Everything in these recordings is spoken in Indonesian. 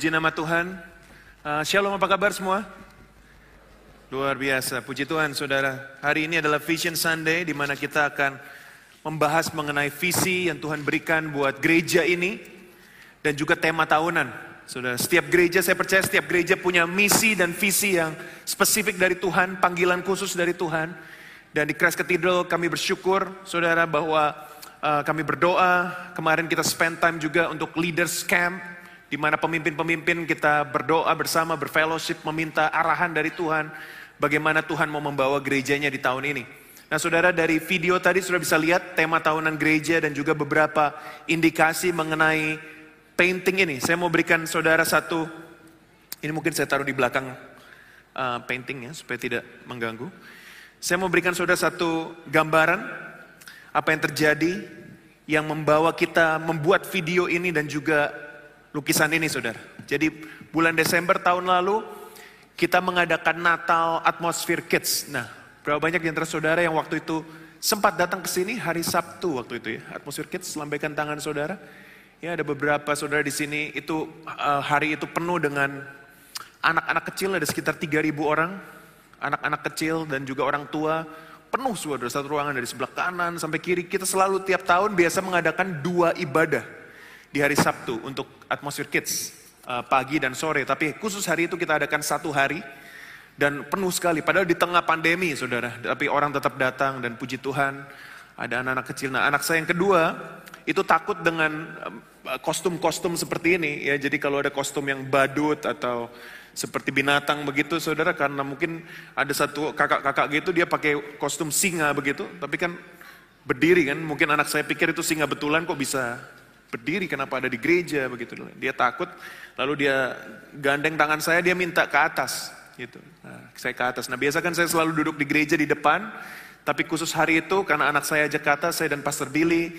Puji nama Tuhan. Uh, shalom apa kabar semua? Luar biasa, puji Tuhan saudara. Hari ini adalah Vision Sunday di mana kita akan membahas mengenai visi yang Tuhan berikan buat gereja ini dan juga tema tahunan. Saudara, setiap gereja saya percaya setiap gereja punya misi dan visi yang spesifik dari Tuhan, panggilan khusus dari Tuhan. Dan di Christ Cathedral kami bersyukur saudara bahwa uh, kami berdoa. Kemarin kita spend time juga untuk leaders camp di mana pemimpin-pemimpin kita berdoa bersama, berfellowship, meminta arahan dari Tuhan, bagaimana Tuhan mau membawa gerejanya di tahun ini. Nah saudara dari video tadi sudah bisa lihat tema tahunan gereja dan juga beberapa indikasi mengenai painting ini. Saya mau berikan saudara satu, ini mungkin saya taruh di belakang uh, painting ya, supaya tidak mengganggu. Saya mau berikan saudara satu gambaran apa yang terjadi yang membawa kita membuat video ini dan juga lukisan ini saudara. Jadi bulan Desember tahun lalu kita mengadakan Natal Atmosphere Kids. Nah, berapa banyak antara saudara yang waktu itu sempat datang ke sini hari Sabtu waktu itu ya. Atmosphere Kids, lambaikan tangan saudara. Ya ada beberapa saudara di sini itu uh, hari itu penuh dengan anak-anak kecil ada sekitar 3000 orang. Anak-anak kecil dan juga orang tua penuh saudara satu ruangan dari sebelah kanan sampai kiri. Kita selalu tiap tahun biasa mengadakan dua ibadah di hari Sabtu untuk Atmosphere Kids uh, pagi dan sore. Tapi khusus hari itu kita adakan satu hari dan penuh sekali. Padahal di tengah pandemi, saudara. Tapi orang tetap datang dan puji Tuhan ada anak-anak kecil. Nah anak saya yang kedua itu takut dengan kostum-kostum seperti ini. Ya jadi kalau ada kostum yang badut atau seperti binatang begitu saudara karena mungkin ada satu kakak-kakak gitu dia pakai kostum singa begitu tapi kan berdiri kan mungkin anak saya pikir itu singa betulan kok bisa berdiri kenapa ada di gereja begitu. Dia takut, lalu dia gandeng tangan saya, dia minta ke atas gitu. Nah, saya ke atas. Nah, biasa kan saya selalu duduk di gereja di depan, tapi khusus hari itu karena anak saya ajak ke atas, saya dan Pastor Billy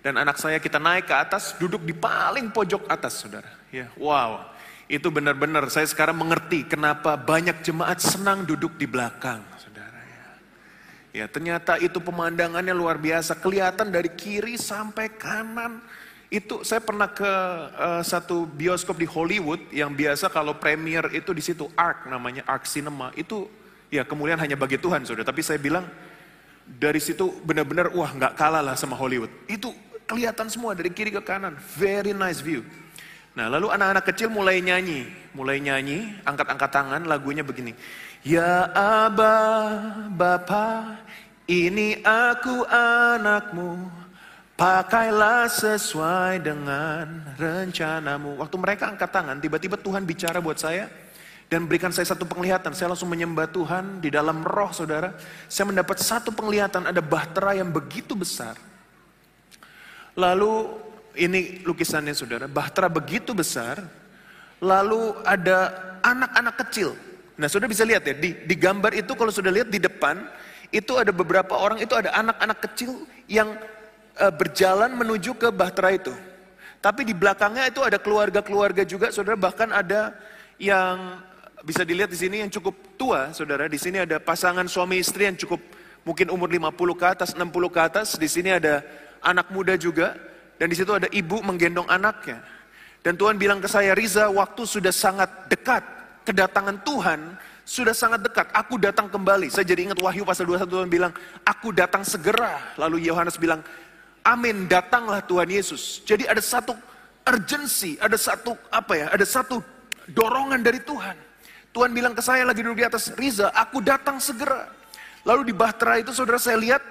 dan anak saya kita naik ke atas, duduk di paling pojok atas, Saudara. Ya, wow. Itu benar-benar saya sekarang mengerti kenapa banyak jemaat senang duduk di belakang, Saudara ya. Ya, ternyata itu pemandangannya luar biasa, kelihatan dari kiri sampai kanan itu saya pernah ke uh, satu bioskop di Hollywood yang biasa kalau premier itu di situ Ark namanya Ark Cinema itu ya kemuliaan hanya bagi Tuhan saudara. Tapi saya bilang dari situ benar-benar wah nggak kalah lah sama Hollywood. Itu kelihatan semua dari kiri ke kanan, very nice view. Nah lalu anak-anak kecil mulai nyanyi, mulai nyanyi, angkat-angkat tangan, lagunya begini. Ya Abah, Bapa, ini aku anakmu, Pakailah sesuai dengan rencanamu. Waktu mereka angkat tangan, tiba-tiba Tuhan bicara buat saya dan berikan saya satu penglihatan. Saya langsung menyembah Tuhan di dalam roh saudara. Saya mendapat satu penglihatan ada bahtera yang begitu besar. Lalu ini lukisannya saudara, bahtera begitu besar. Lalu ada anak-anak kecil. Nah saudara bisa lihat ya, di, di gambar itu kalau sudah lihat di depan, itu ada beberapa orang, itu ada anak-anak kecil yang uh, berjalan menuju ke Bahtera itu. Tapi di belakangnya itu ada keluarga-keluarga juga, saudara. Bahkan ada yang bisa dilihat di sini yang cukup tua, saudara. Di sini ada pasangan suami istri yang cukup mungkin umur 50 ke atas, 60 ke atas. Di sini ada anak muda juga. Dan di situ ada ibu menggendong anaknya. Dan Tuhan bilang ke saya, Riza, waktu sudah sangat dekat. Kedatangan Tuhan sudah sangat dekat. Aku datang kembali. Saya jadi ingat Wahyu pasal 21 Tuhan bilang, aku datang segera. Lalu Yohanes bilang, Amin, datanglah Tuhan Yesus. Jadi ada satu urgency, ada satu apa ya, ada satu dorongan dari Tuhan. Tuhan bilang ke saya lagi duduk di atas Riza, aku datang segera. Lalu di Bahtera itu saudara saya lihat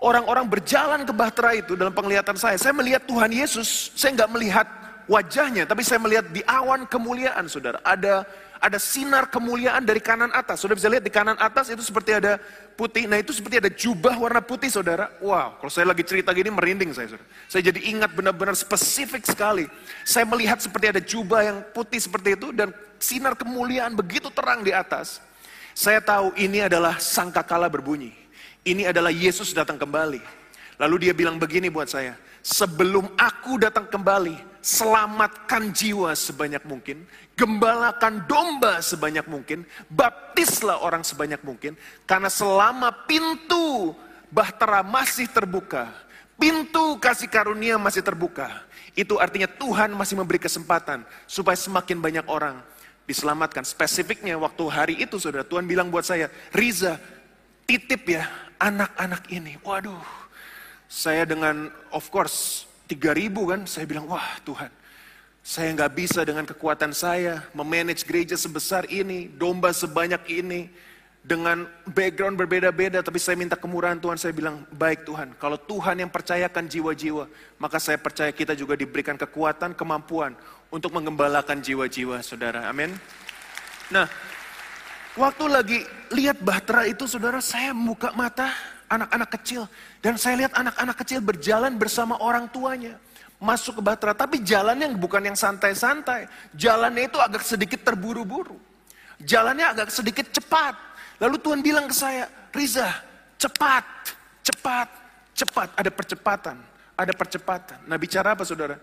orang-orang berjalan ke Bahtera itu dalam penglihatan saya. Saya melihat Tuhan Yesus, saya nggak melihat wajahnya, tapi saya melihat di awan kemuliaan saudara. Ada ada sinar kemuliaan dari kanan atas. Sudah bisa lihat di kanan atas itu seperti ada putih. Nah itu seperti ada jubah warna putih saudara. Wow, kalau saya lagi cerita gini merinding saya saudara. Saya jadi ingat benar-benar spesifik sekali. Saya melihat seperti ada jubah yang putih seperti itu dan sinar kemuliaan begitu terang di atas. Saya tahu ini adalah sangkakala berbunyi. Ini adalah Yesus datang kembali. Lalu dia bilang begini buat saya, sebelum aku datang kembali, selamatkan jiwa sebanyak mungkin, gembalakan domba sebanyak mungkin, baptislah orang sebanyak mungkin, karena selama pintu bahtera masih terbuka, pintu kasih karunia masih terbuka, Itu artinya Tuhan masih memberi kesempatan supaya semakin banyak orang diselamatkan. Spesifiknya waktu hari itu saudara, Tuhan bilang buat saya, Riza, titip ya anak-anak ini. Waduh, saya dengan of course 3000 kan, saya bilang, wah Tuhan, saya nggak bisa dengan kekuatan saya memanage gereja sebesar ini, domba sebanyak ini, dengan background berbeda-beda, tapi saya minta kemurahan Tuhan, saya bilang, baik Tuhan, kalau Tuhan yang percayakan jiwa-jiwa, maka saya percaya kita juga diberikan kekuatan, kemampuan untuk mengembalakan jiwa-jiwa, saudara, amin. Nah, waktu lagi lihat bahtera itu, saudara, saya buka mata, anak-anak kecil, dan saya lihat anak-anak kecil berjalan bersama orang tuanya masuk ke Batra. Tapi jalannya bukan yang santai-santai. Jalannya itu agak sedikit terburu-buru. Jalannya agak sedikit cepat. Lalu Tuhan bilang ke saya, Riza, cepat, cepat, cepat. Ada percepatan, ada percepatan. Nah bicara apa saudara?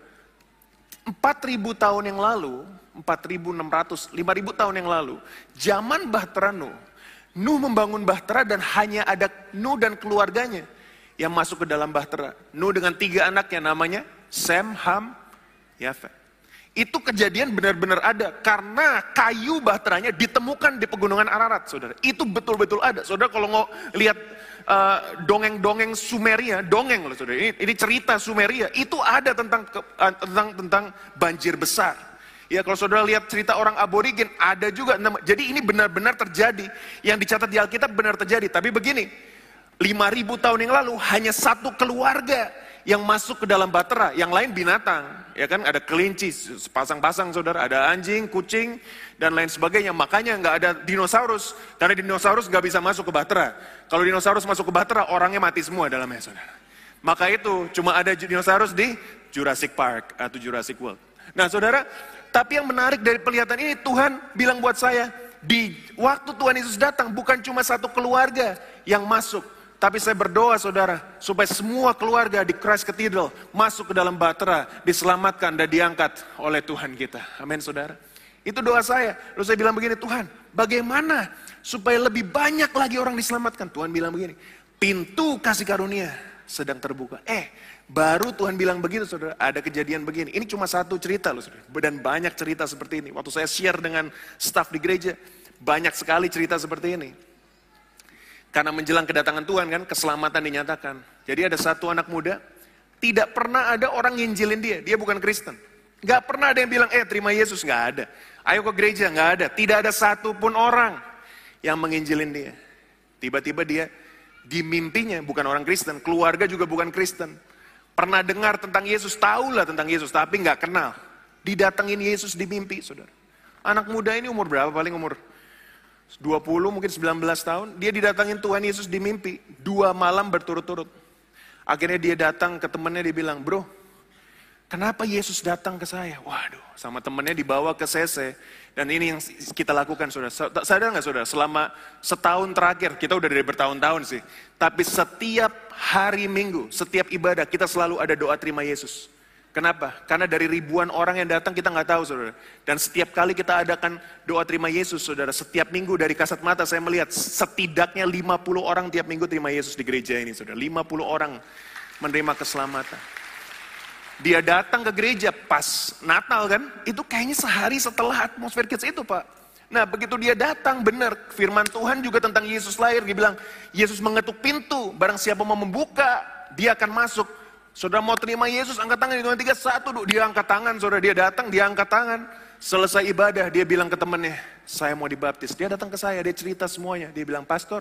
4000 tahun yang lalu, 4600, 5000 tahun yang lalu, zaman Bahtera Nuh, membangun Bahtera dan hanya ada Nuh dan keluarganya yang masuk ke dalam Bahtera. Nuh dengan tiga anaknya namanya Sem, Ham, Yafet. Itu kejadian benar-benar ada karena kayu bahteranya ditemukan di pegunungan Ararat, saudara. Itu betul-betul ada. Saudara kalau mau lihat uh, dongeng-dongeng Sumeria, dongeng loh saudara. Ini, ini cerita Sumeria, itu ada tentang uh, tentang tentang banjir besar. Ya kalau saudara lihat cerita orang aborigin, ada juga. Jadi ini benar-benar terjadi. Yang dicatat di Alkitab benar terjadi. Tapi begini, 5000 tahun yang lalu hanya satu keluarga yang masuk ke dalam batera, yang lain binatang. Ya kan ada kelinci, sepasang-pasang saudara, ada anjing, kucing, dan lain sebagainya. Makanya nggak ada dinosaurus, karena dinosaurus nggak bisa masuk ke batera. Kalau dinosaurus masuk ke batera, orangnya mati semua dalamnya saudara. Maka itu cuma ada dinosaurus di Jurassic Park atau Jurassic World. Nah saudara, tapi yang menarik dari penglihatan ini Tuhan bilang buat saya, di waktu Tuhan Yesus datang bukan cuma satu keluarga yang masuk, tapi saya berdoa saudara, supaya semua keluarga di Christ Cathedral masuk ke dalam batera, diselamatkan dan diangkat oleh Tuhan kita. Amin saudara. Itu doa saya. Lalu saya bilang begini, Tuhan bagaimana supaya lebih banyak lagi orang diselamatkan? Tuhan bilang begini, pintu kasih karunia sedang terbuka. Eh, baru Tuhan bilang begitu saudara, ada kejadian begini. Ini cuma satu cerita loh saudara. Dan banyak cerita seperti ini. Waktu saya share dengan staff di gereja, banyak sekali cerita seperti ini. Karena menjelang kedatangan Tuhan kan, keselamatan dinyatakan. Jadi ada satu anak muda, tidak pernah ada orang nginjilin dia, dia bukan Kristen. Gak pernah ada yang bilang, eh terima Yesus, gak ada. Ayo ke gereja, gak ada. Tidak ada satupun orang yang menginjilin dia. Tiba-tiba dia di mimpinya, bukan orang Kristen, keluarga juga bukan Kristen. Pernah dengar tentang Yesus, tahulah tentang Yesus, tapi gak kenal. Didatengin Yesus di mimpi, saudara. Anak muda ini umur berapa? Paling umur 20 mungkin 19 tahun, dia didatangin Tuhan Yesus di mimpi, dua malam berturut-turut. Akhirnya dia datang ke temennya, dia bilang, bro, kenapa Yesus datang ke saya? Waduh, sama temennya dibawa ke CC. Dan ini yang kita lakukan, saudara. Sadar nggak saudara, selama setahun terakhir, kita udah dari bertahun-tahun sih. Tapi setiap hari minggu, setiap ibadah, kita selalu ada doa terima Yesus. Kenapa? Karena dari ribuan orang yang datang kita nggak tahu saudara. Dan setiap kali kita adakan doa terima Yesus saudara. Setiap minggu dari kasat mata saya melihat setidaknya 50 orang tiap minggu terima Yesus di gereja ini saudara. 50 orang menerima keselamatan. Dia datang ke gereja pas Natal kan. Itu kayaknya sehari setelah atmosfer kids itu pak. Nah begitu dia datang benar firman Tuhan juga tentang Yesus lahir. Dia bilang Yesus mengetuk pintu. Barang siapa mau membuka dia akan masuk Saudara mau terima Yesus, angkat tangan di tiga satu, dia angkat tangan, saudara dia datang, dia angkat tangan. Selesai ibadah, dia bilang ke temannya, saya mau dibaptis. Dia datang ke saya, dia cerita semuanya. Dia bilang, pastor,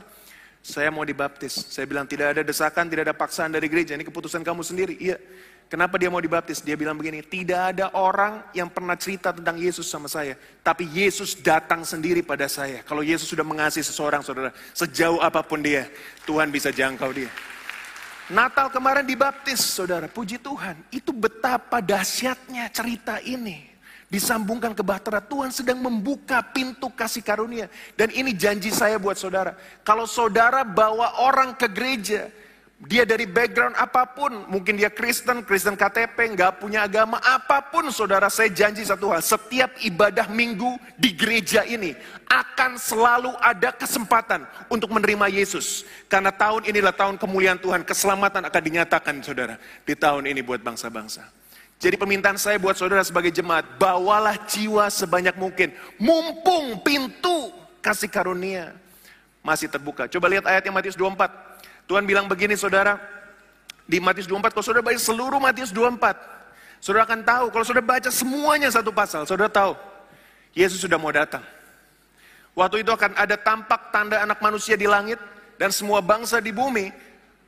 saya mau dibaptis. Saya bilang, tidak ada desakan, tidak ada paksaan dari gereja, ini keputusan kamu sendiri. Iya, kenapa dia mau dibaptis? Dia bilang begini, tidak ada orang yang pernah cerita tentang Yesus sama saya. Tapi Yesus datang sendiri pada saya. Kalau Yesus sudah mengasihi seseorang, saudara, sejauh apa pun dia, Tuhan bisa jangkau dia. Natal kemarin dibaptis, saudara. Puji Tuhan. Itu betapa dahsyatnya cerita ini. Disambungkan ke bahtera. Tuhan sedang membuka pintu kasih karunia. Dan ini janji saya buat saudara. Kalau saudara bawa orang ke gereja, dia dari background apa pun, mungkin dia Kristen, Kristen KTP, nggak punya agama, apa pun saudara saya janji satu hal, setiap ibadah minggu di gereja ini akan selalu ada kesempatan untuk menerima Yesus. Karena tahun inilah tahun kemuliaan Tuhan, keselamatan akan dinyatakan saudara di tahun ini buat bangsa-bangsa. Jadi permintaan saya buat saudara sebagai jemaat, bawalah jiwa sebanyak mungkin. Mumpung pintu kasih karunia masih terbuka. Coba lihat ayatnya Matius 24. Tuhan bilang begini saudara, di Matius 24, kalau saudara baca seluruh Matius 24, saudara akan tahu, kalau saudara baca semuanya satu pasal, saudara tahu, Yesus sudah mau datang. Waktu itu akan ada tampak tanda anak manusia di langit, dan semua bangsa di bumi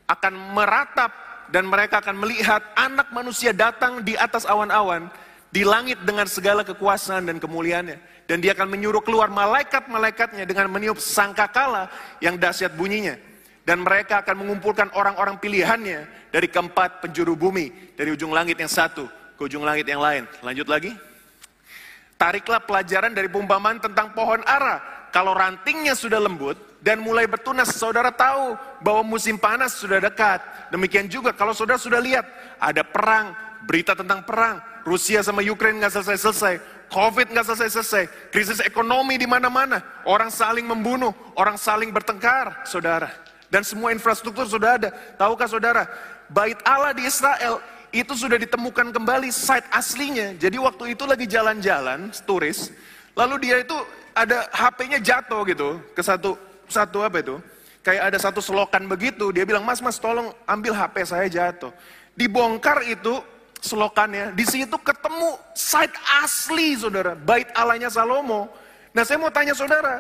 akan meratap dan mereka akan melihat anak manusia datang di atas awan-awan di langit dengan segala kekuasaan dan kemuliaannya. Dan dia akan menyuruh keluar malaikat-malaikatnya dengan meniup sangkakala yang dahsyat bunyinya. Dan mereka akan mengumpulkan orang-orang pilihannya dari keempat penjuru bumi. Dari ujung langit yang satu ke ujung langit yang lain. Lanjut lagi. Tariklah pelajaran dari perumpamaan tentang pohon ara. Kalau rantingnya sudah lembut, dan mulai bertunas, saudara tahu bahwa musim panas sudah dekat. Demikian juga kalau saudara sudah lihat ada perang, berita tentang perang, Rusia sama Ukraine nggak selesai-selesai, COVID nggak selesai-selesai, krisis ekonomi di mana-mana, orang saling membunuh, orang saling bertengkar, saudara. Dan semua infrastruktur sudah ada. Tahukah saudara, bait Allah di Israel itu sudah ditemukan kembali site aslinya. Jadi waktu itu lagi jalan-jalan, turis, lalu dia itu ada HP-nya jatuh gitu ke satu satu apa itu? Kayak ada satu selokan begitu, dia bilang, mas, mas tolong ambil HP saya jatuh. Dibongkar itu selokannya, di situ ketemu site asli saudara, bait alanya Salomo. Nah saya mau tanya saudara,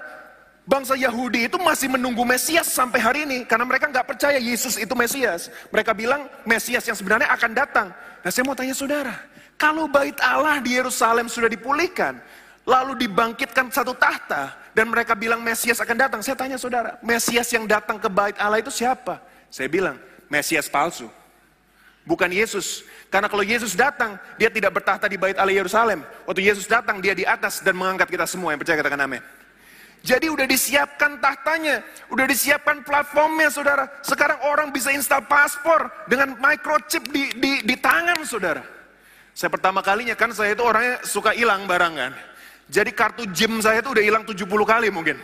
bangsa Yahudi itu masih menunggu Mesias sampai hari ini, karena mereka nggak percaya Yesus itu Mesias. Mereka bilang Mesias yang sebenarnya akan datang. Nah saya mau tanya saudara, kalau bait Allah di Yerusalem sudah dipulihkan, lalu dibangkitkan satu tahta, dan mereka bilang Mesias akan datang. Saya tanya saudara, Mesias yang datang ke bait Allah itu siapa? Saya bilang, Mesias palsu. Bukan Yesus. Karena kalau Yesus datang, dia tidak bertahta di bait Allah Yerusalem. Waktu Yesus datang, dia di atas dan mengangkat kita semua. Yang percaya katakan amin. Jadi udah disiapkan tahtanya, udah disiapkan platformnya saudara. Sekarang orang bisa install paspor dengan microchip di, di, di tangan saudara. Saya pertama kalinya kan saya itu orangnya suka hilang barang kan. Jadi kartu gym saya itu udah hilang 70 kali mungkin.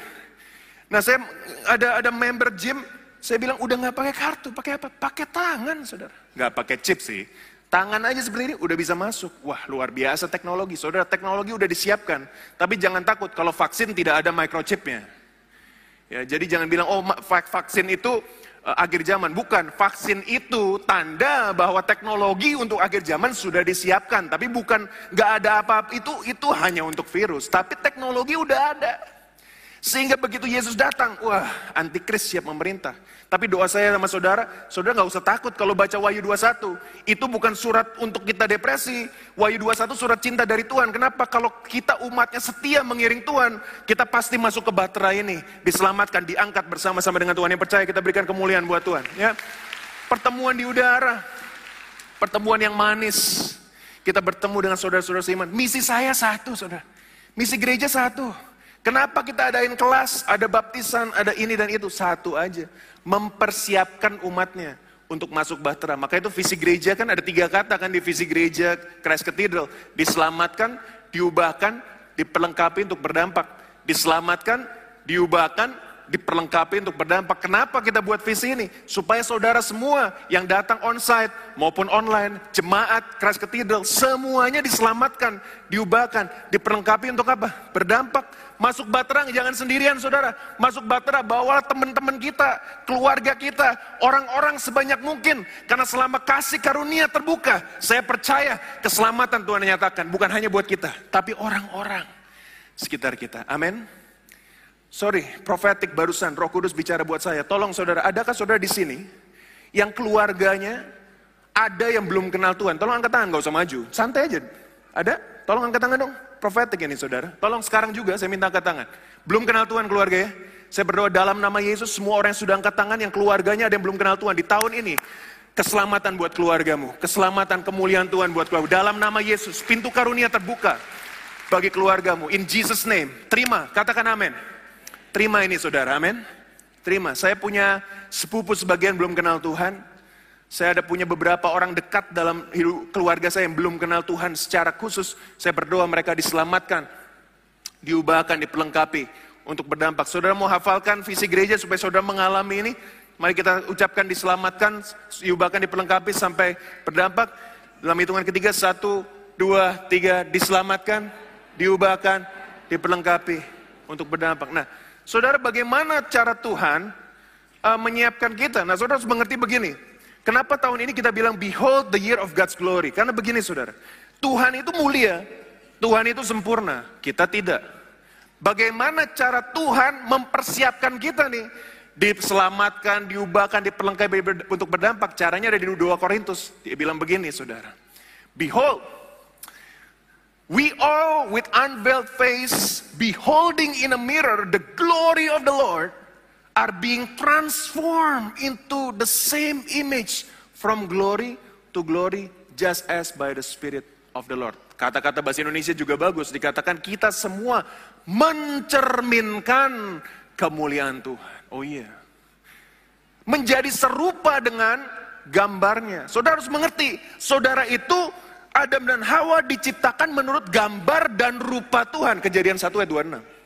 Nah saya ada ada member gym, saya bilang udah nggak pakai kartu, pakai apa? Pakai tangan, saudara. Nggak pakai chip sih. Tangan aja seperti ini udah bisa masuk. Wah luar biasa teknologi, saudara. Teknologi udah disiapkan. Tapi jangan takut kalau vaksin tidak ada microchipnya. Ya, jadi jangan bilang oh vaksin itu uh, akhir zaman. Bukan, vaksin itu tanda bahwa teknologi untuk akhir zaman sudah disiapkan. Tapi bukan nggak ada apa-apa itu itu hanya untuk virus. Tapi teknologi udah ada. Sehingga begitu Yesus datang, wah antikris siap memerintah. Tapi doa saya sama saudara, saudara nggak usah takut kalau baca Wahyu 21. Itu bukan surat untuk kita depresi. Wahyu 21 surat cinta dari Tuhan. Kenapa? Kalau kita umatnya setia mengiring Tuhan, kita pasti masuk ke bahtera ini. Diselamatkan, diangkat bersama-sama dengan Tuhan. Yang percaya kita berikan kemuliaan buat Tuhan. Ya, Pertemuan di udara. Pertemuan yang manis. Kita bertemu dengan saudara-saudara seiman. Misi saya satu, saudara. Misi gereja satu. Kenapa kita adain kelas, ada baptisan, ada ini dan itu? Satu aja mempersiapkan umatnya untuk masuk bahtera. Maka itu visi gereja kan ada tiga kata kan di visi gereja Christ Cathedral. Diselamatkan, diubahkan, diperlengkapi untuk berdampak. Diselamatkan, diubahkan, diperlengkapi untuk berdampak. Kenapa kita buat visi ini? Supaya saudara semua yang datang on-site maupun online, jemaat, Christ Cathedral, semuanya diselamatkan, diubahkan, diperlengkapi untuk apa? Berdampak Masuk Baterang jangan sendirian saudara. Masuk Baterang bawa teman-teman kita, keluarga kita, orang-orang sebanyak mungkin. Karena selama kasih karunia terbuka, saya percaya keselamatan Tuhan nyatakan. Bukan hanya buat kita, tapi orang-orang sekitar kita. Amin. Sorry, profetik barusan Roh Kudus bicara buat saya. Tolong saudara, adakah saudara di sini yang keluarganya ada yang belum kenal Tuhan? Tolong angkat tangan, gak usah maju. Santai aja. Ada? Tolong angkat tangan dong profetik ini saudara. Tolong sekarang juga saya minta angkat tangan. Belum kenal Tuhan keluarga ya? Saya berdoa dalam nama Yesus semua orang yang sudah angkat tangan yang keluarganya ada yang belum kenal Tuhan di tahun ini. Keselamatan buat keluargamu, keselamatan kemuliaan Tuhan buat keluarga. Dalam nama Yesus, pintu karunia terbuka bagi keluargamu. In Jesus name, terima, katakan amin. Terima ini saudara, amin. Terima, saya punya sepupu sebagian belum kenal Tuhan, saya ada punya beberapa orang dekat dalam hidup keluarga saya yang belum kenal Tuhan secara khusus. Saya berdoa mereka diselamatkan, diubahkan, diperlengkapi untuk berdampak. Saudara mau hafalkan visi gereja supaya saudara mengalami ini? Mari kita ucapkan diselamatkan, diubahkan, diperlengkapi sampai berdampak. Dalam hitungan ketiga, satu, dua, tiga, diselamatkan, diubahkan, diperlengkapi untuk berdampak. Nah, saudara bagaimana cara Tuhan uh, menyiapkan kita? Nah, saudara harus mengerti begini. Kenapa tahun ini kita bilang behold the year of God's glory? Karena begini saudara, Tuhan itu mulia, Tuhan itu sempurna, kita tidak. Bagaimana cara Tuhan mempersiapkan kita nih? diselamatkan, diubahkan, diperlengkapi untuk berdampak. Caranya ada di 2 Korintus. Dia bilang begini, saudara. Behold, we all with unveiled face, beholding in a mirror the glory of the Lord, are being transformed into the same image from glory to glory, just as by the Spirit of the Lord. Kata-kata bahasa Indonesia juga bagus, dikatakan kita semua mencerminkan kemuliaan Tuhan. Oh iya. Menjadi serupa dengan gambarnya. Saudara harus mengerti, saudara itu Adam dan Hawa diciptakan menurut gambar dan rupa Tuhan. Kejadian 1 ayat 26.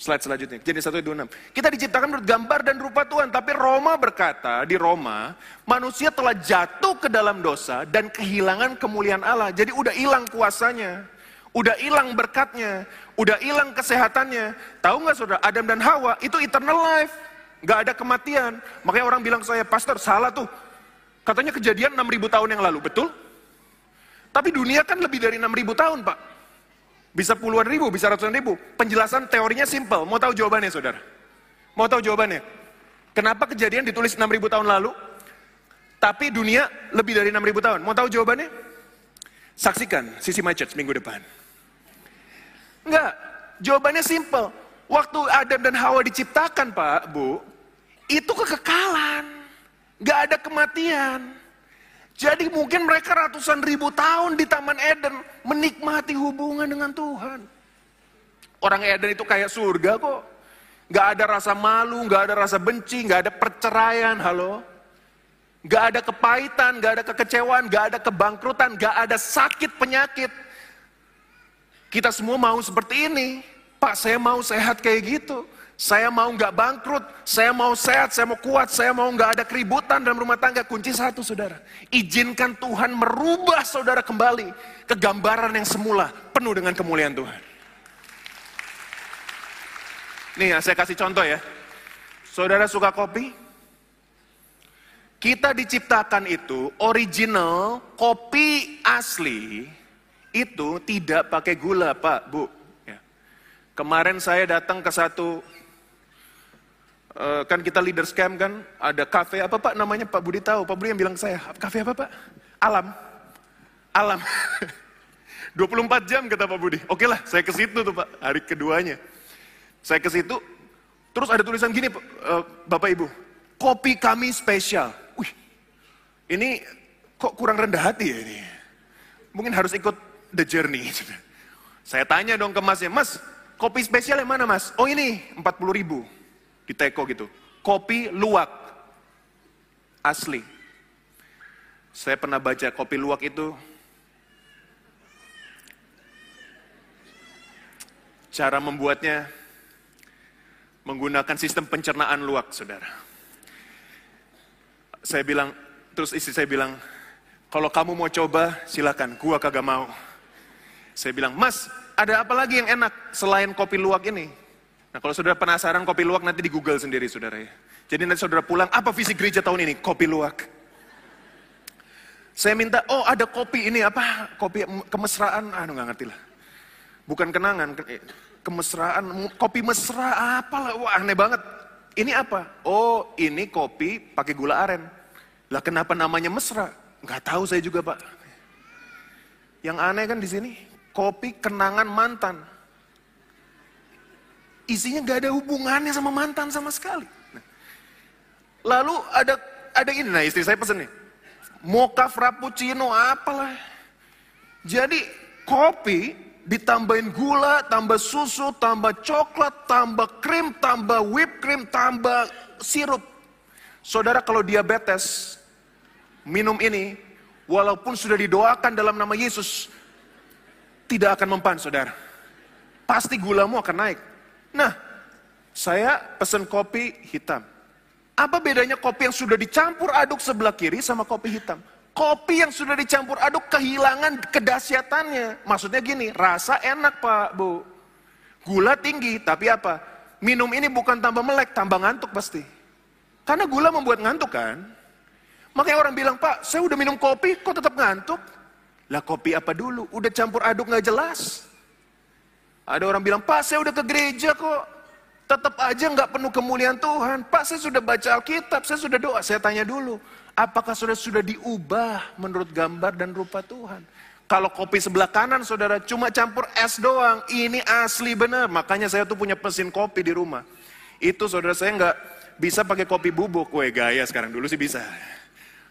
Slide selanjutnya, kejadian 1 ayat 26. Kita diciptakan menurut gambar dan rupa Tuhan. Tapi Roma berkata, di Roma, manusia telah jatuh ke dalam dosa dan kehilangan kemuliaan Allah. Jadi udah hilang kuasanya. Udah hilang berkatnya, udah hilang kesehatannya. Tahu nggak saudara, Adam dan Hawa itu eternal life, nggak ada kematian. Makanya orang bilang saya, pastor salah tuh. Katanya kejadian 6000 tahun yang lalu, betul? Tapi dunia kan lebih dari 6000 tahun pak. Bisa puluhan ribu, bisa ratusan ribu. Penjelasan teorinya simple. Mau tahu jawabannya saudara? Mau tahu jawabannya? Kenapa kejadian ditulis 6000 tahun lalu? Tapi dunia lebih dari 6000 tahun. Mau tahu jawabannya? Saksikan sisi Church minggu depan. Enggak, jawabannya simple. Waktu Adam dan Hawa diciptakan Pak, Bu, itu kekekalan. Enggak ada kematian. Jadi mungkin mereka ratusan ribu tahun di Taman Eden menikmati hubungan dengan Tuhan. Orang Eden itu kayak surga kok. Gak ada rasa malu, gak ada rasa benci, gak ada perceraian, halo. Gak ada kepahitan, gak ada kekecewaan, gak ada kebangkrutan, gak ada sakit penyakit. Kita semua mau seperti ini. Pak, saya mau sehat kayak gitu. Saya mau nggak bangkrut, saya mau sehat, saya mau kuat, saya mau nggak ada keributan dalam rumah tangga. Kunci satu, saudara. Izinkan Tuhan merubah saudara kembali ke gambaran yang semula, penuh dengan kemuliaan Tuhan. Nih, saya kasih contoh ya. Saudara suka kopi? Kita diciptakan itu original kopi asli itu tidak pakai gula, Pak, Bu. Ya. Kemarin saya datang ke satu, uh, kan kita leader scam kan, ada kafe apa Pak namanya Pak Budi tahu, Pak Budi yang bilang saya, kafe apa Pak? Alam, alam. 24 jam kata Pak Budi. Oke lah, saya ke situ tuh Pak, hari keduanya. Saya ke situ, terus ada tulisan gini uh, Bapak Ibu, kopi kami spesial. Wih, ini kok kurang rendah hati ya ini. Mungkin harus ikut the journey. Saya tanya dong ke masnya, mas kopi spesial yang mana mas? Oh ini 40 ribu di teko gitu. Kopi luwak asli. Saya pernah baca kopi luwak itu cara membuatnya menggunakan sistem pencernaan luwak, saudara. Saya bilang, terus istri saya bilang, kalau kamu mau coba, silakan, gua kagak mau. Saya bilang, mas, ada apa lagi yang enak selain kopi luwak ini? Nah kalau saudara penasaran kopi luwak nanti di Google sendiri saudara ya. Jadi nanti saudara pulang, apa visi gereja tahun ini? Kopi luwak. Saya minta, oh ada kopi ini apa? Kopi kemesraan, aduh nggak ngerti lah. Bukan kenangan, eh, kemesraan, kopi mesra apa lah, wah aneh banget. Ini apa? Oh ini kopi pakai gula aren. Lah kenapa namanya mesra? Nggak tahu saya juga pak. Yang aneh kan di sini, kopi kenangan mantan. Isinya gak ada hubungannya sama mantan sama sekali. Nah, lalu ada ada ini, nah istri saya pesen nih. Mocha frappuccino apalah. Jadi kopi ditambahin gula, tambah susu, tambah coklat, tambah krim, tambah whipped cream, tambah sirup. Saudara kalau diabetes, minum ini, walaupun sudah didoakan dalam nama Yesus, tidak akan mempan saudara. Pasti gulamu akan naik. Nah, saya pesen kopi hitam. Apa bedanya kopi yang sudah dicampur aduk sebelah kiri sama kopi hitam? Kopi yang sudah dicampur aduk kehilangan kedahsyatannya. Maksudnya gini, rasa enak Pak, Bu. Gula tinggi, tapi apa? Minum ini bukan tambah melek, tambah ngantuk pasti. Karena gula membuat ngantuk kan? Makanya orang bilang, Pak, saya udah minum kopi, kok tetap ngantuk? Lah kopi apa dulu? Udah campur aduk nggak jelas. Ada orang bilang, Pak saya udah ke gereja kok. Tetap aja nggak penuh kemuliaan Tuhan. Pak saya sudah baca Alkitab, saya sudah doa. Saya tanya dulu, apakah sudah sudah diubah menurut gambar dan rupa Tuhan? Kalau kopi sebelah kanan saudara cuma campur es doang, ini asli benar. Makanya saya tuh punya mesin kopi di rumah. Itu saudara saya nggak bisa pakai kopi bubuk. Weh gaya sekarang dulu sih bisa.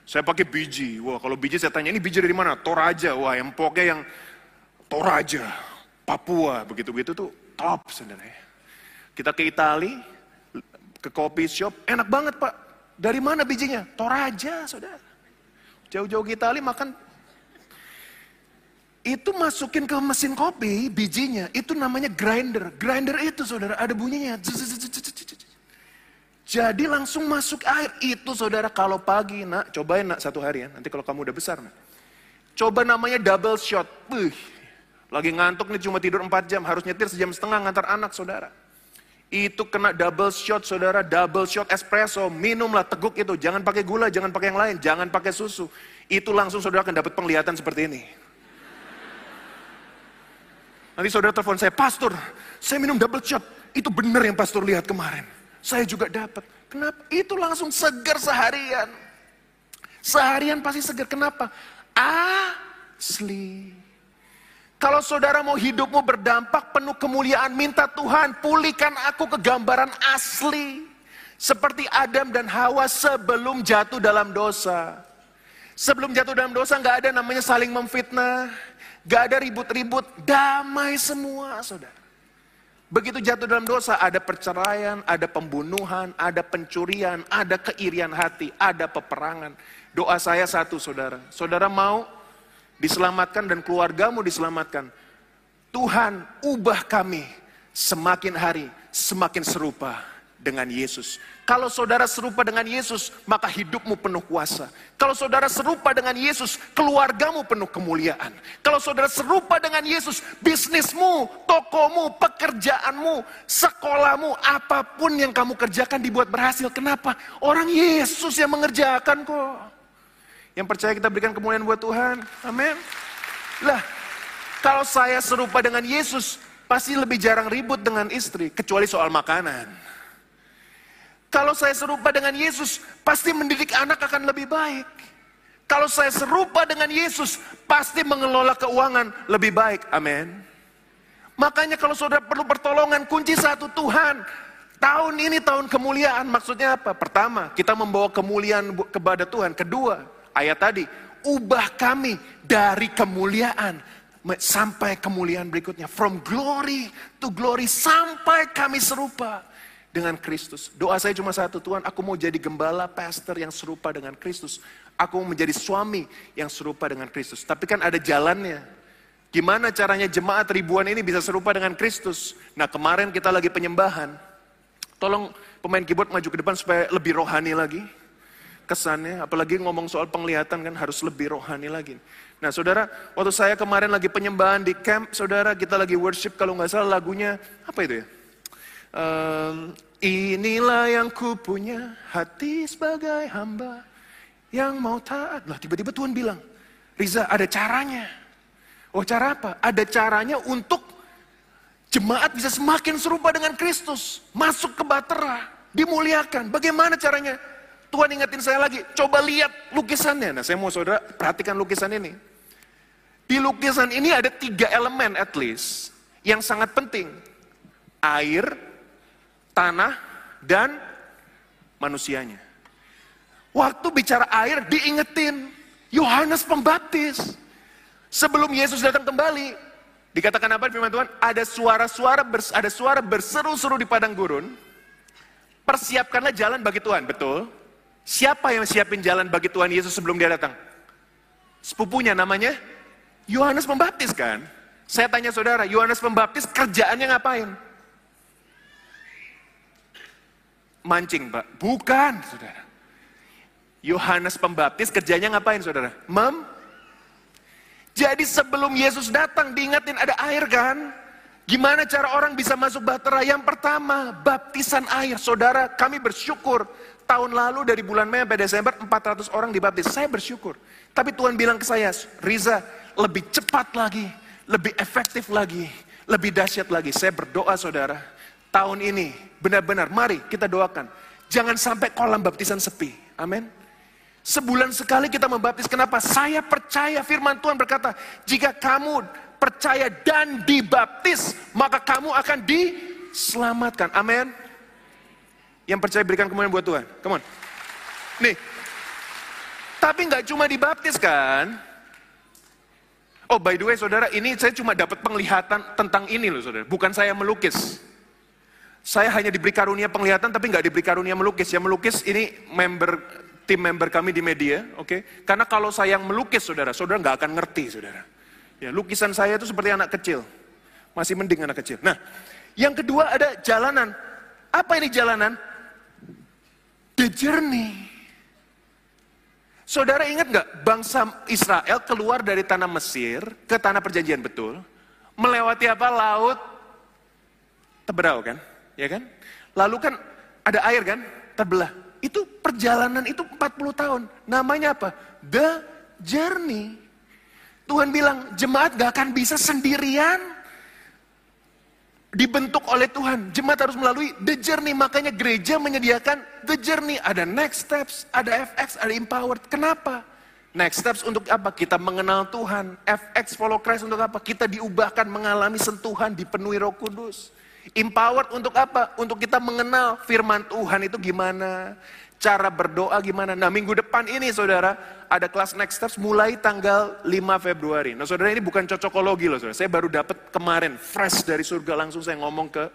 Saya pakai biji. Wah kalau biji saya tanya ini biji dari mana? Toraja. Wah yang yang Toraja. Papua, begitu-begitu tuh top sebenarnya. Kita ke Itali, ke kopi shop, enak banget pak. Dari mana bijinya? Toraja, saudara. Jauh-jauh ke Itali makan. Itu masukin ke mesin kopi bijinya itu namanya grinder. Grinder itu saudara ada bunyinya. Jadi langsung masuk air. Itu saudara kalau pagi nak cobain nak satu hari ya. Nanti kalau kamu udah besar nak. Coba namanya double shot. Wih, lagi ngantuk nih cuma tidur 4 jam, harus nyetir sejam setengah ngantar anak saudara. Itu kena double shot saudara, double shot espresso, minumlah teguk itu. Jangan pakai gula, jangan pakai yang lain, jangan pakai susu. Itu langsung saudara akan dapat penglihatan seperti ini. Nanti saudara telepon saya, pastor, saya minum double shot. Itu benar yang pastor lihat kemarin. Saya juga dapat. Kenapa? Itu langsung segar seharian. Seharian pasti segar. Kenapa? Asli. Kalau saudara mau hidupmu berdampak penuh kemuliaan, minta Tuhan pulihkan aku ke gambaran asli. Seperti Adam dan Hawa sebelum jatuh dalam dosa. Sebelum jatuh dalam dosa nggak ada namanya saling memfitnah. Gak ada ribut-ribut, damai semua saudara. Begitu jatuh dalam dosa, ada perceraian, ada pembunuhan, ada pencurian, ada keirian hati, ada peperangan. Doa saya satu saudara. Saudara mau diselamatkan dan keluargamu diselamatkan. Tuhan ubah kami semakin hari semakin serupa dengan Yesus. Kalau saudara serupa dengan Yesus, maka hidupmu penuh kuasa. Kalau saudara serupa dengan Yesus, keluargamu penuh kemuliaan. Kalau saudara serupa dengan Yesus, bisnismu, tokomu, pekerjaanmu, sekolahmu, apa pun yang kamu kerjakan dibuat berhasil. Kenapa? Orang Yesus yang mengerjakan kok. Yang percaya kita berikan kemuliaan buat Tuhan. Amin. Lah, kalau saya serupa dengan Yesus, pasti lebih jarang ribut dengan istri, kecuali soal makanan. Kalau saya serupa dengan Yesus, pasti mendidik anak akan lebih baik. Kalau saya serupa dengan Yesus, pasti mengelola keuangan lebih baik. Amin. Makanya kalau saudara perlu pertolongan, kunci satu Tuhan. Tahun ini tahun kemuliaan, maksudnya apa? Pertama, kita membawa kemuliaan kepada Tuhan. Kedua, ayat tadi, ubah kami dari kemuliaan sampai kemuliaan berikutnya. From glory to glory sampai kami serupa dengan Kristus. Doa saya cuma satu, Tuhan aku mau jadi gembala, pastor yang serupa dengan Kristus. Aku mau menjadi suami yang serupa dengan Kristus. Tapi kan ada jalannya. Gimana caranya jemaat ribuan ini bisa serupa dengan Kristus? Nah kemarin kita lagi penyembahan. Tolong pemain keyboard maju ke depan supaya lebih rohani lagi kesannya, apalagi ngomong soal penglihatan kan harus lebih rohani lagi. Nah saudara, waktu saya kemarin lagi penyembahan di camp, saudara kita lagi worship kalau nggak salah lagunya, apa itu ya? Um, inilah yang ku punya hati sebagai hamba yang mau taat. Nah tiba-tiba Tuhan bilang, Riza ada caranya. Oh cara apa? Ada caranya untuk jemaat bisa semakin serupa dengan Kristus. Masuk ke batera, dimuliakan. Bagaimana caranya? Tuhan ingetin saya lagi, coba lihat lukisannya. Nah saya mau saudara perhatikan lukisan ini. Di lukisan ini ada tiga elemen at least yang sangat penting. Air, tanah, dan manusianya. Waktu bicara air diingetin Yohanes Pembaptis. Sebelum Yesus datang kembali, dikatakan apa firman Tuhan? Ada suara-suara ada suara berseru-seru di padang gurun. Persiapkanlah jalan bagi Tuhan, betul? Siapa yang siapin jalan bagi Tuhan Yesus sebelum dia datang? Sepupunya namanya Yohanes Pembaptis kan? Saya tanya saudara, Yohanes Pembaptis kerjaannya ngapain? Mancing pak? Bukan saudara. Yohanes Pembaptis kerjanya ngapain saudara? Mem. Jadi sebelum Yesus datang diingatin ada air kan? Gimana cara orang bisa masuk bahtera? Yang pertama, baptisan air. Saudara, kami bersyukur tahun lalu dari bulan Mei sampai Desember 400 orang dibaptis. Saya bersyukur. Tapi Tuhan bilang ke saya, Riza, lebih cepat lagi, lebih efektif lagi, lebih dahsyat lagi. Saya berdoa saudara, tahun ini benar-benar mari kita doakan. Jangan sampai kolam baptisan sepi. Amin. Sebulan sekali kita membaptis. Kenapa? Saya percaya firman Tuhan berkata, jika kamu percaya dan dibaptis, maka kamu akan diselamatkan. Amin. Yang percaya berikan kemuliaan buat Tuhan. Come on. Nih. Tapi nggak cuma dibaptis kan? Oh by the way saudara, ini saya cuma dapat penglihatan tentang ini loh saudara. Bukan saya melukis. Saya hanya diberi karunia penglihatan tapi nggak diberi karunia melukis. Yang melukis ini member tim member kami di media, oke? Okay? Karena kalau saya yang melukis saudara, saudara nggak akan ngerti saudara. Ya, lukisan saya itu seperti anak kecil. Masih mending anak kecil. Nah, yang kedua ada jalanan. Apa ini jalanan? The journey. Saudara ingat nggak bangsa Israel keluar dari tanah Mesir ke tanah perjanjian betul, melewati apa laut Teberau kan, ya kan? Lalu kan ada air kan, terbelah. Itu perjalanan itu 40 tahun. Namanya apa? The journey. Tuhan bilang, jemaat gak akan bisa sendirian. Dibentuk oleh Tuhan. Jemaat harus melalui the journey. Makanya gereja menyediakan the journey. Ada next steps, ada FX, ada empowered. Kenapa? Next steps untuk apa? Kita mengenal Tuhan. FX follow Christ untuk apa? Kita diubahkan mengalami sentuhan, dipenuhi roh kudus. Empowered untuk apa? Untuk kita mengenal firman Tuhan itu gimana cara berdoa gimana. Nah minggu depan ini saudara, ada kelas next steps mulai tanggal 5 Februari. Nah saudara ini bukan cocokologi loh saudara, saya baru dapat kemarin fresh dari surga langsung saya ngomong ke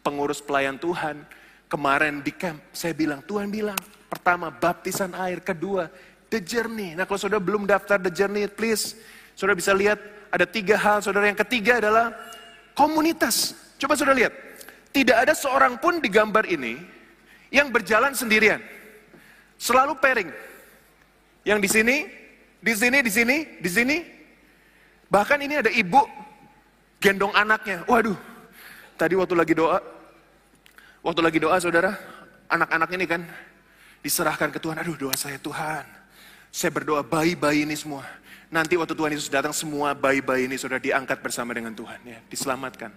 pengurus pelayan Tuhan. Kemarin di camp, saya bilang, Tuhan bilang, pertama baptisan air, kedua the journey. Nah kalau saudara belum daftar the journey, please, saudara bisa lihat ada tiga hal. Saudara yang ketiga adalah komunitas. Coba saudara lihat, tidak ada seorang pun di gambar ini yang berjalan sendirian. Selalu pairing. Yang di sini, di sini, di sini, di sini. Bahkan ini ada ibu gendong anaknya. Waduh, tadi waktu lagi doa, waktu lagi doa saudara, anak-anak ini kan diserahkan ke Tuhan. Aduh doa saya Tuhan, saya berdoa bayi-bayi ini semua. Nanti waktu Tuhan Yesus datang semua bayi-bayi ini sudah diangkat bersama dengan Tuhan. ya Diselamatkan.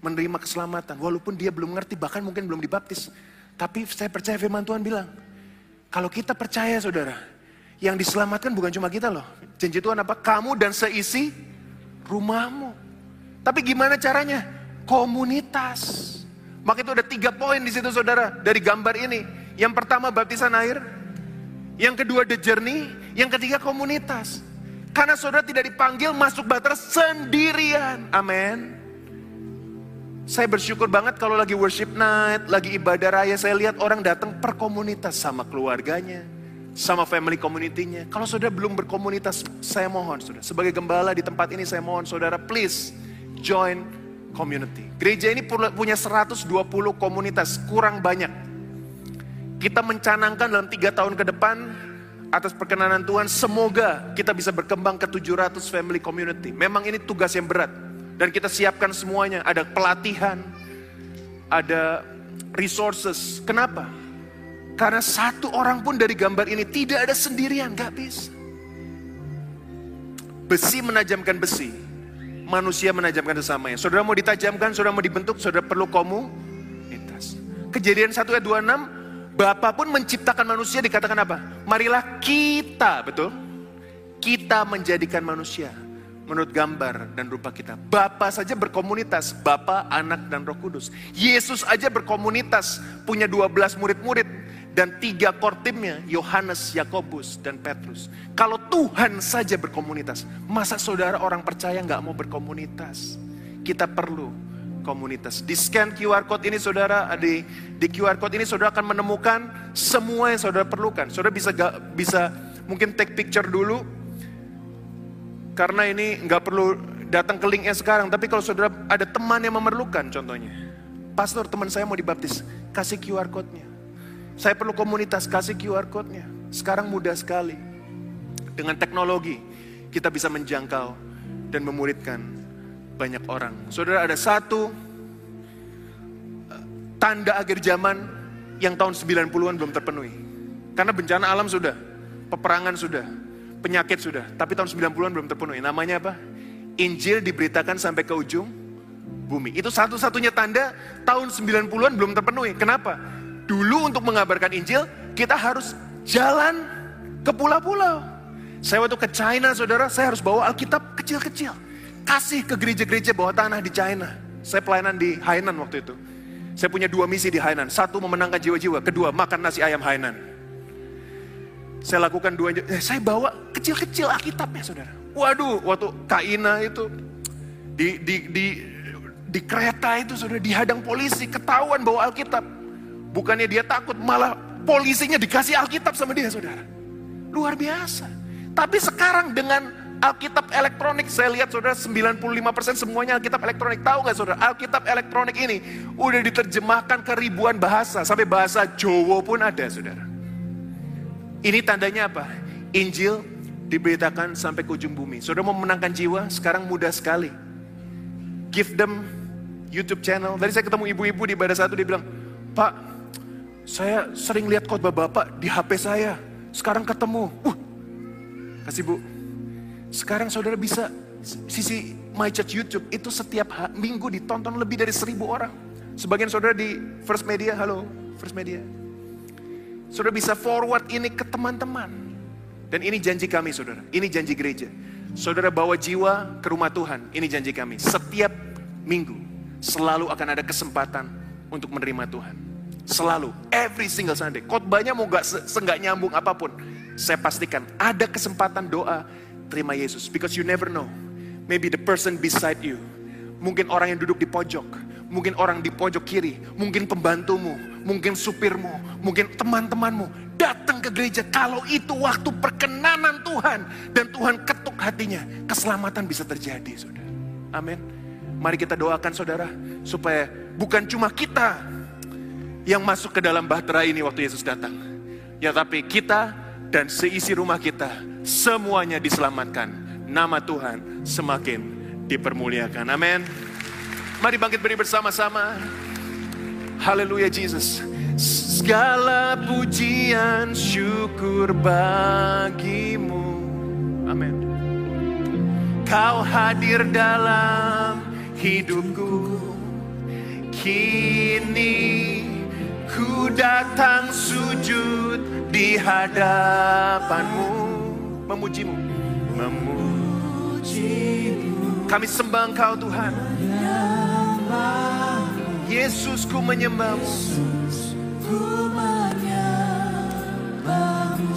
Menerima keselamatan. Walaupun dia belum ngerti, bahkan mungkin belum dibaptis. Tapi saya percaya firman Tuhan bilang, kalau kita percaya saudara, yang diselamatkan bukan cuma kita loh. Janji Tuhan apa? Kamu dan seisi rumahmu. Tapi gimana caranya? Komunitas. Maka itu ada tiga poin di situ saudara dari gambar ini. Yang pertama baptisan air, yang kedua the journey, yang ketiga komunitas. Karena saudara tidak dipanggil masuk baterai sendirian. Amin. Saya bersyukur banget kalau lagi worship night, lagi ibadah raya, saya lihat orang datang per komunitas sama keluarganya, sama family community-nya. Kalau saudara belum berkomunitas, saya mohon saudara, sebagai gembala di tempat ini saya mohon saudara please join community. Gereja ini punya 120 komunitas, kurang banyak. Kita mencanangkan dalam tiga tahun ke depan atas perkenanan Tuhan, semoga kita bisa berkembang ke 700 family community. Memang ini tugas yang berat, dan kita siapkan semuanya, ada pelatihan, ada resources. Kenapa? Karena satu orang pun dari gambar ini tidak ada sendirian, gak bisa. Besi menajamkan besi, manusia menajamkan sesamanya. Saudara mau ditajamkan, saudara mau dibentuk, saudara perlu komunitas. Kejadian 1 ayat 26, Bapa pun menciptakan manusia dikatakan apa? Marilah kita, betul? Kita menjadikan manusia menurut gambar dan rupa kita. Bapa saja berkomunitas, Bapa, Anak, dan Roh Kudus. Yesus aja berkomunitas, punya 12 murid-murid dan tiga core timnya, Yohanes, Yakobus, dan Petrus. Kalau Tuhan saja berkomunitas, masa saudara orang percaya nggak mau berkomunitas? Kita perlu komunitas. Di scan QR code ini saudara, di, di QR code ini saudara akan menemukan semua yang saudara perlukan. Saudara bisa bisa mungkin take picture dulu, karena ini nggak perlu datang ke linknya sekarang, tapi kalau saudara ada teman yang memerlukan contohnya. Pastor teman saya mau dibaptis, kasih QR code-nya. Saya perlu komunitas, kasih QR code-nya. Sekarang mudah sekali. Dengan teknologi, kita bisa menjangkau dan memuridkan banyak orang. Saudara ada satu eh, tanda akhir zaman yang tahun 90-an belum terpenuhi. Karena bencana alam sudah, peperangan sudah, penyakit sudah, tapi tahun 90-an belum terpenuhi. Namanya apa? Injil diberitakan sampai ke ujung bumi. Itu satu-satunya tanda tahun 90-an belum terpenuhi. Kenapa? Dulu untuk mengabarkan Injil, kita harus jalan ke pulau-pulau. Saya waktu ke China, saudara, saya harus bawa Alkitab kecil-kecil. Kasih ke gereja-gereja bawah tanah di China. Saya pelayanan di Hainan waktu itu. Saya punya dua misi di Hainan. Satu memenangkan jiwa-jiwa. Kedua makan nasi ayam Hainan. Saya lakukan dua, eh, saya bawa kecil-kecil Alkitabnya saudara. Waduh, waktu Kaina itu di, di, di, di kereta itu saudara dihadang polisi, ketahuan bawa Alkitab. Bukannya dia takut, malah polisinya dikasih Alkitab sama dia saudara. Luar biasa. Tapi sekarang dengan Alkitab elektronik, saya lihat saudara 95% semuanya Alkitab elektronik. Tahu nggak saudara, Alkitab elektronik ini udah diterjemahkan ke ribuan bahasa. Sampai bahasa Jawa pun ada saudara. Ini tandanya apa? Injil diberitakan sampai ke ujung bumi. Saudara mau menangkan jiwa, sekarang mudah sekali. Give them YouTube channel. Tadi saya ketemu ibu-ibu di badan satu, dia bilang, Pak, saya sering lihat khotbah Bapak di HP saya. Sekarang ketemu. Uh, kasih Bu. Sekarang saudara bisa sisi My Church YouTube itu setiap minggu ditonton lebih dari seribu orang. Sebagian saudara di First Media, halo First Media. Saudara bisa forward ini ke teman-teman. Dan ini janji kami saudara, ini janji gereja. Saudara bawa jiwa ke rumah Tuhan, ini janji kami. Setiap minggu selalu akan ada kesempatan untuk menerima Tuhan. Selalu, every single Sunday. Khotbahnya mau gak senggak nyambung apa pun. Saya pastikan ada kesempatan doa terima Yesus. Because you never know. Maybe the person beside you. Mungkin orang yang duduk di pojok. Mungkin orang di pojok kiri. Mungkin pembantumu. Mungkin supirmu. Mungkin teman-temanmu. Datang ke gereja. Kalau itu waktu perkenanan Tuhan. Dan Tuhan ketuk hatinya. Keselamatan bisa terjadi saudara. Amin. Mari kita doakan saudara. Supaya bukan cuma kita. Yang masuk ke dalam bahtera ini waktu Yesus datang. Ya tapi kita dan seisi rumah kita semuanya diselamatkan. Nama Tuhan semakin dipermuliakan. Amin. Mari bangkit beri bersama-sama. Haleluya Jesus. Segala pujian syukur bagimu. Amin. Kau hadir dalam hidupku. Kini ku datang sujud di hadapanmu memujimu. Memujimu. Kami sembah Engkau Tuhan. Yesus ku menyembahmu.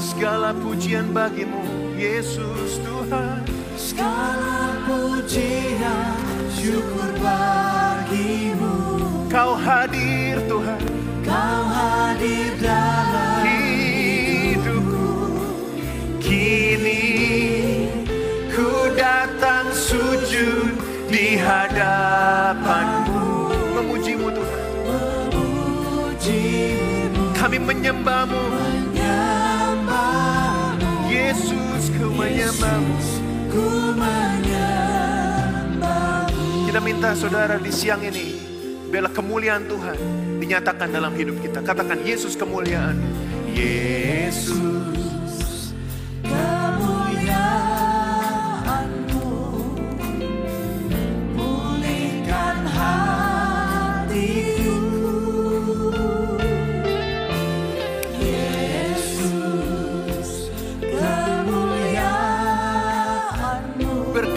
Segala pujian bagimu, Yesus Tuhan. Segala pujian, syukur bagimu. Kau hadir Tuhan. Kau hadir dalam Kami menyembahmu. Yesus ku menyembahmu. Ku menyembahmu. Kita minta saudara di siang ini. Biarlah kemuliaan Tuhan dinyatakan dalam hidup kita. Katakan Yesus kemuliaan. Yesus.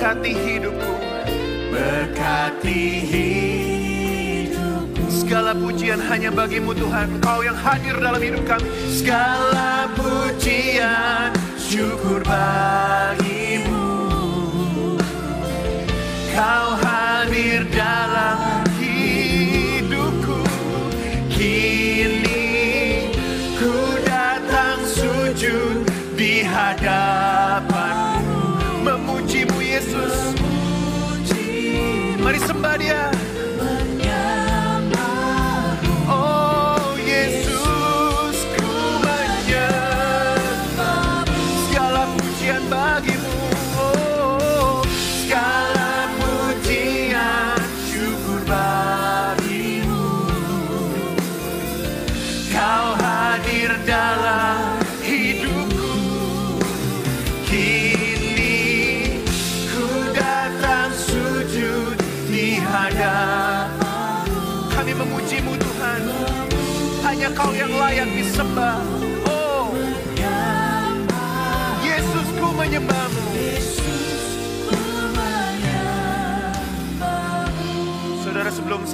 Berkati hidupku. berkati hidupku. Segala pujian hanya bagimu Tuhan. Kau yang hadir dalam hidup kami. Segala pujian syukur bagimu. Kau hadir dalam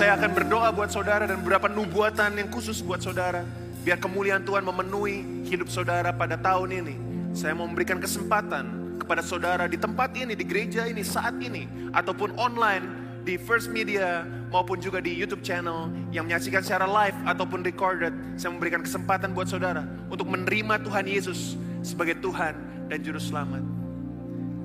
saya akan berdoa buat saudara dan beberapa nubuatan yang khusus buat saudara. Biar kemuliaan Tuhan memenuhi hidup saudara pada tahun ini. Saya mau memberikan kesempatan kepada saudara di tempat ini, di gereja ini, saat ini. Ataupun online di First Media maupun juga di YouTube channel yang menyaksikan secara live ataupun recorded. Saya memberikan kesempatan buat saudara untuk menerima Tuhan Yesus sebagai Tuhan dan Juru Selamat.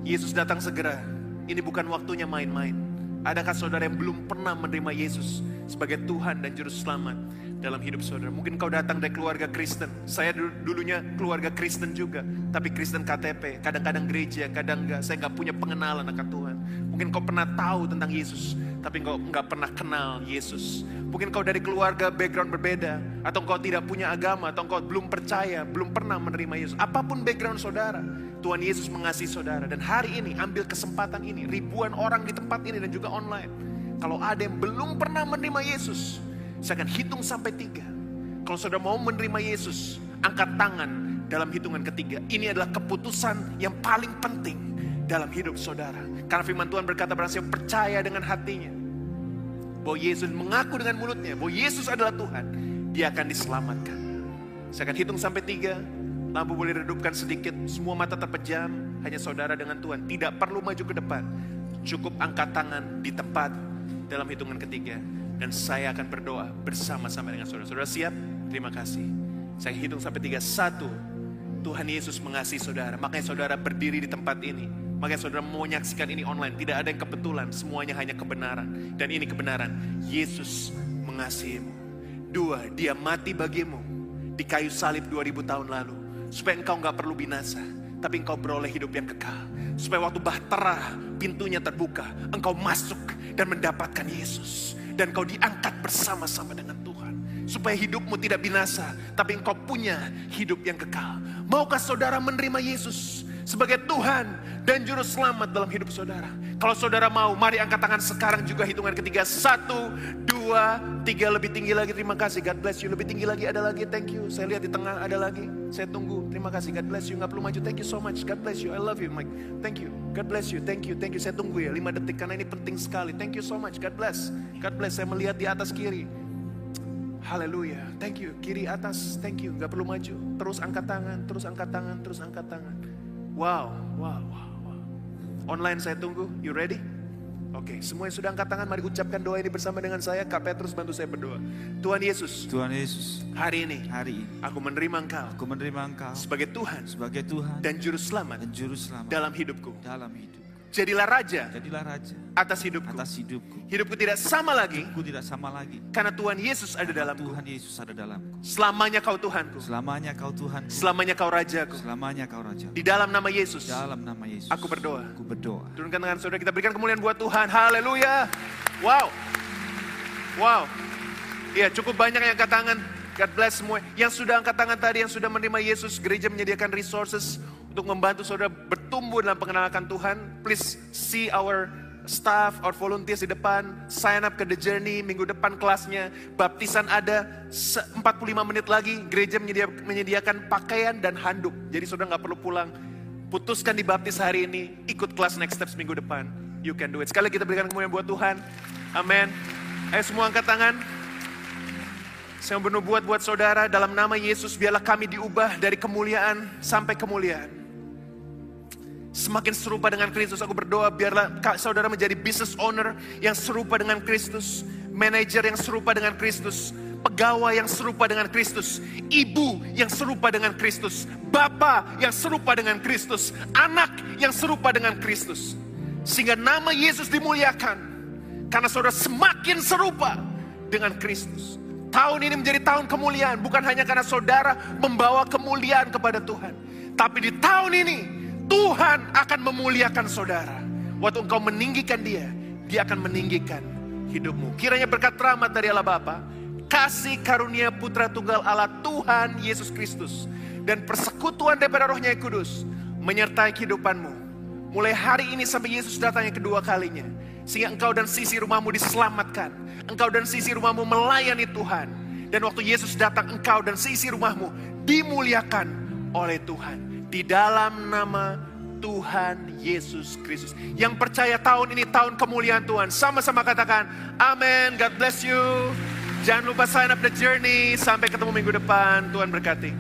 Yesus datang segera. Ini bukan waktunya main-main. Adakah saudara yang belum pernah menerima Yesus sebagai Tuhan dan Juru Selamat dalam hidup saudara? Mungkin kau datang dari keluarga Kristen. Saya dulu- dulunya keluarga Kristen juga. Tapi Kristen KTP. Kadang-kadang gereja, kadang enggak. Saya enggak punya pengenalan akan Tuhan. Mungkin kau pernah tahu tentang Yesus. Tapi kau enggak pernah kenal Yesus. Mungkin kau dari keluarga background berbeda. Atau kau tidak punya agama. Atau kau belum percaya. Belum pernah menerima Yesus. Apa pun background saudara. Tuhan Yesus mengasihi saudara. Dan hari ini ambil kesempatan ini. Ribuan orang di tempat ini dan juga online. Kalau ada yang belum pernah menerima Yesus. Saya akan hitung sampai tiga. Kalau saudara mau menerima Yesus. Angkat tangan dalam hitungan ketiga. Ini adalah keputusan yang paling penting dalam hidup saudara. Karena firman Tuhan berkata siapa percaya dengan hatinya. Bahwa Yesus mengaku dengan mulutnya. Bahwa Yesus adalah Tuhan. Dia akan diselamatkan. Saya akan hitung sampai tiga. Lampu boleh redupkan sedikit. Semua mata terpejam. Hanya saudara dengan Tuhan. Tidak perlu maju ke depan. Cukup angkat tangan di tempat dalam hitungan ketiga. Dan saya akan berdoa bersama-sama dengan saudara. Saudara siap? Terima kasih. Saya hitung sampai tiga. Satu. Tuhan Yesus mengasihi saudara. Makanya saudara berdiri di tempat ini. Makanya saudara mau menyaksikan ini online. Tidak ada yang kebetulan. Semuanya hanya kebenaran. Dan ini kebenaran. Yesus mengasihimu. Dua, dia mati bagimu. Di kayu salib 2000 tahun lalu. Supaya engkau nggak perlu binasa. Tapi engkau beroleh hidup yang kekal. Supaya waktu bahtera pintunya terbuka. Engkau masuk dan mendapatkan Yesus. Dan engkau diangkat bersama-sama dengan Tuhan. Supaya hidupmu tidak binasa. Tapi engkau punya hidup yang kekal. Maukah saudara menerima Yesus sebagai Tuhan dan Juru Selamat dalam hidup saudara? Kalau saudara mau, mari angkat tangan sekarang juga hitungan ketiga. Satu, dua, tiga, lebih tinggi lagi. Terima kasih, God bless you. Lebih tinggi lagi, ada lagi, thank you. Saya lihat di tengah ada lagi. Saya tunggu, terima kasih, God bless you. Nggak perlu maju, thank you so much. God bless you, I love you, Mike. Thank you, God bless you, thank you, thank you. Saya tunggu ya, lima detik karena ini penting sekali. Thank you so much, God bless. God bless, saya melihat di atas kiri. Haleluya, thank you. Kiri atas, thank you. Gak perlu maju. Terus angkat tangan, terus angkat tangan, terus angkat tangan. Wow, wow, wow. Online saya tunggu, you ready? Oke, semua yang sudah angkat tangan, mari ucapkan doa ini bersama dengan saya. Kak Petrus bantu saya berdoa. Tuhan Yesus, Tuhan Yesus, hari ini hari ini aku menerima Engkau aku menerima Engkau sebagai Tuhan sebagai Tuhan dan Juru Selamat dan Juru Selamat dalam hidupku. dalam hidupku. Jadilah Raja Jadilah Raja atas hidupku. atas hidupku. Hidupku tidak sama lagi Aku tidak sama lagi. karena Tuhan Yesus ada dalamku. Tuhan Yesus ada dalamku. Selamanya kau Tuhanku. Selamanya kau Tuhan. Selamanya kau Rajaku. Selamanya kau Raja. Di dalam nama Yesus. Dalam nama Yesus. Aku berdoa. Aku berdoa. Turunkan tangan saudara kita berikan kemuliaan buat Tuhan. Haleluya. Wow. Wow. Iya cukup banyak yang angkat tangan. God bless semua. Yang sudah angkat tangan tadi, yang sudah menerima Yesus, gereja menyediakan resources untuk membantu saudara bertumbuh dalam pengenalan Tuhan. Please see our staff, our volunteers di depan. Sign up ke The Journey, minggu depan kelasnya. Baptisan ada se- 45 menit lagi. Gereja menyedia- menyediakan pakaian dan handuk. Jadi saudara nggak perlu pulang. Putuskan dibaptis hari ini, ikut kelas next steps minggu depan. You can do it. Sekali kita berikan kemuliaan buat Tuhan. Amin. Ayo semua angkat tangan. Saya bernubuat buat saudara dalam nama Yesus biarlah kami diubah dari kemuliaan sampai kemuliaan. Semakin serupa dengan Kristus aku berdoa biarlah ka- saudara menjadi business owner yang serupa dengan Kristus, manajer yang serupa dengan Kristus, pegawai yang serupa dengan Kristus, ibu yang serupa dengan Kristus, bapak yang serupa dengan Kristus, anak yang serupa dengan Kristus. Sehingga nama Yesus dimuliakan karena saudara semakin serupa dengan Kristus. Tahun ini menjadi tahun kemuliaan, bukan hanya karena saudara membawa kemuliaan kepada Tuhan, tapi di tahun ini Tuhan akan memuliakan saudara. Waktu engkau meninggikan Dia, Dia akan meninggikan hidupmu. Kiranya berkat rahmat dari Allah Bapa, kasih karunia Putra Tunggal Allah Tuhan Yesus Kristus, dan persekutuan daripada Rohnya yang Kudus menyertai kehidupanmu. Mulai hari ini sampai Yesus datang yang kedua kalinya. Sehingga engkau dan sisi rumahmu diselamatkan. Engkau dan sisi rumahmu melayani Tuhan. Dan waktu Yesus datang, engkau dan sisi rumahmu dimuliakan oleh Tuhan di dalam nama Tuhan Yesus Kristus. Yang percaya tahun ini tahun kemuliaan Tuhan. Sama-sama katakan, amin, God bless you. Jangan lupa sign up the journey. Sampai ketemu minggu depan. Tuhan berkati.